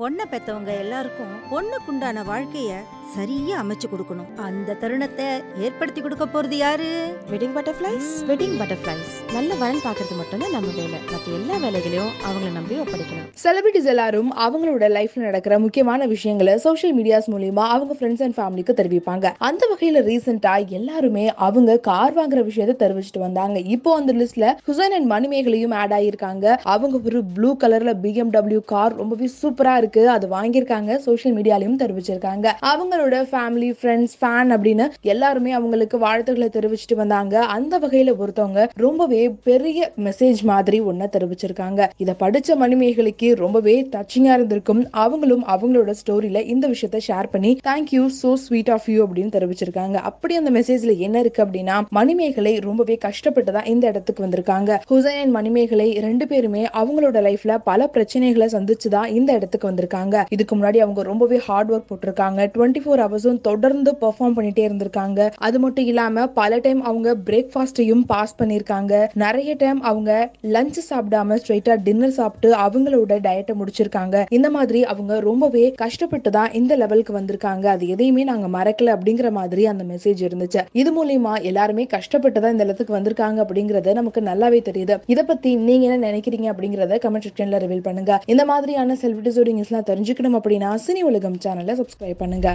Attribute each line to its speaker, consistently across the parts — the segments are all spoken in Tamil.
Speaker 1: பொண்ணை பெத்தவங்க எல்லாருக்கும் பொண்ணுக்குண்டான வாழ்க்கைய சரியா அமைச்சு கொடுக்கணும். அந்த தருணத்தை ஏற்படுத்தி கொடுக்க போறது யாரு?
Speaker 2: வெட்டிங் பட்டர்ஃப்ளைஸ் வெட்டிங் பட்டர்ஃப்ளைஸ் நல்ல வரன் பார்க்கறது மட்டும்தான் நம்ம வேலை. மற்ற எல்லா வேலைகளையும் அவங்கள நம்பி ஒப்படைக்கலாம்
Speaker 3: செலிபிரிட்டிஸ் எல்லாரும் அவங்களோட லைஃப்ல நடக்கிற முக்கியமான விஷயங்களை சோஷியல் மீடியாஸ் மூலியமா அவங்க ஃப்ரெண்ட்ஸ் அண்ட் ஃபேமிலிக்கு தெரிவிப்பாங்க. அந்த வகையில ரீசெண்டா எல்லாருமே அவங்க கார் வாங்குற விஷயத்த தெரிவிச்சிட்டு வந்தாங்க. இப்போ அந்த லிஸ்ட்ல ஹுசைன் அண்ட் மணிமேகலையும் ஆட் ஆயிருக்காங்க. அவங்க ஒரு ப்ளூ கலர்ல பிஎம்டபிள்யூ கார் ரொம்பவே சூப்பரா இருக்கு. அது வாங்கியிருக்காங்க. சோஷியல் மீடியாலையும் தெரிவிச்சிருக்காங்க. அவங்களோட ஃபேமிலி ஃப்ரெண்ட்ஸ் ஃபேன் அப்படின்னு எல்லாருமே அவங்களுக்கு வாழ்த்துக்களை தெரிவிச்சிட்டு வந்தாங்க. அந்த வகையில ஒருத்தவங்க ரொம்பவே பெரிய மெசேஜ் மாதிரி ஒன்ன தெரிவிச்சிருக்காங்க. இதை படிச்ச மணிமேகலைக்கு ரொம்பவே டச்சிங்கா இருந்திருக்கும். அவங்களும் அவங்களோட ஸ்டோரியில இந்த விஷயத்த ஷேர் பண்ணி thank you so sweet of you அப்படின்னு தெரிவிச்சிருக்காங்க. அப்படி அந்த மெசேஜ்ல என்ன இருக்கு அப்படின்னா மணிமேகலை ரொம்பவே கஷ்டப்பட்டுதான் இந்த இடத்துக்கு வந்திருக்காங்க. ஹுசைன் மணிமேகலை ரெண்டு பேருமே அவங்களோட லைஃப்ல பல பிரச்சனைகளை சந்திச்சுதான் இந்த இடத்துக்கு வந்திருக்காங்க. இதுக்கு முன்னாடி அவங்க ரொம்பவே ஹார்ட் ஒர்க் போட்டிருக்காங்க. டுவெண்ட்டி ஃபோர் ஹவர்ஸும் தொடர்ந்து பெர்ஃபார்ம் பண்ணிட்டே இருந்திருக்காங்க. அது மட்டும் இல்லாம பல டைம் அவங்க பிரேக்ஃபாஸ்டையும் பாஸ் பண்ணியிருக்காங்க. நிறைய டைம் அவங்க லஞ்ச் சாப்பிடாம ஸ்ட்ரைட்டா டின்னர் சாப்பிட்டு அவங்களோட டயட்டை முடிச்சிருக்காங்க. இந்த மாதிரி அவங்க ரொம்பவே கஷ்டப்பட்டு தான் இந்த லெவலுக்கு வந்திருக்காங்க. அது எதையுமே நாங்க மறக்கல அப்படிங்கிற மாதிரி அந்த மெசேஜ் இருந்துச்சு. இது மூலியமா எல்லாருமே கஷ்டப்பட்டு தான் இந்த இடத்துக்கு வந்திருக்காங்க அப்படிங்கறது நமக்கு நல்லாவே தெரியுது. இதை பத்தி நீங்க என்ன நினைக்கிறீங்க அப்படிங்கறத கமெண்ட் செக்ஷன்ல ரிவீல் பண்ணுங்க. இந்த மாதிரியான செலிபிரிட்டிஸோட நியூஸ்லாம் தெரிஞ்சுக்கணும் அப்படின்னா சினி உலகம் சேனலை சப்ஸ்கிரைப் பண்ணுங்க.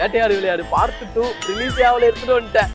Speaker 4: வேட்டையாடு விளையாடு பார்ட் டூ ரிலீஸ் ஆகல எடுத்துட்டு வந்துட்டேன்.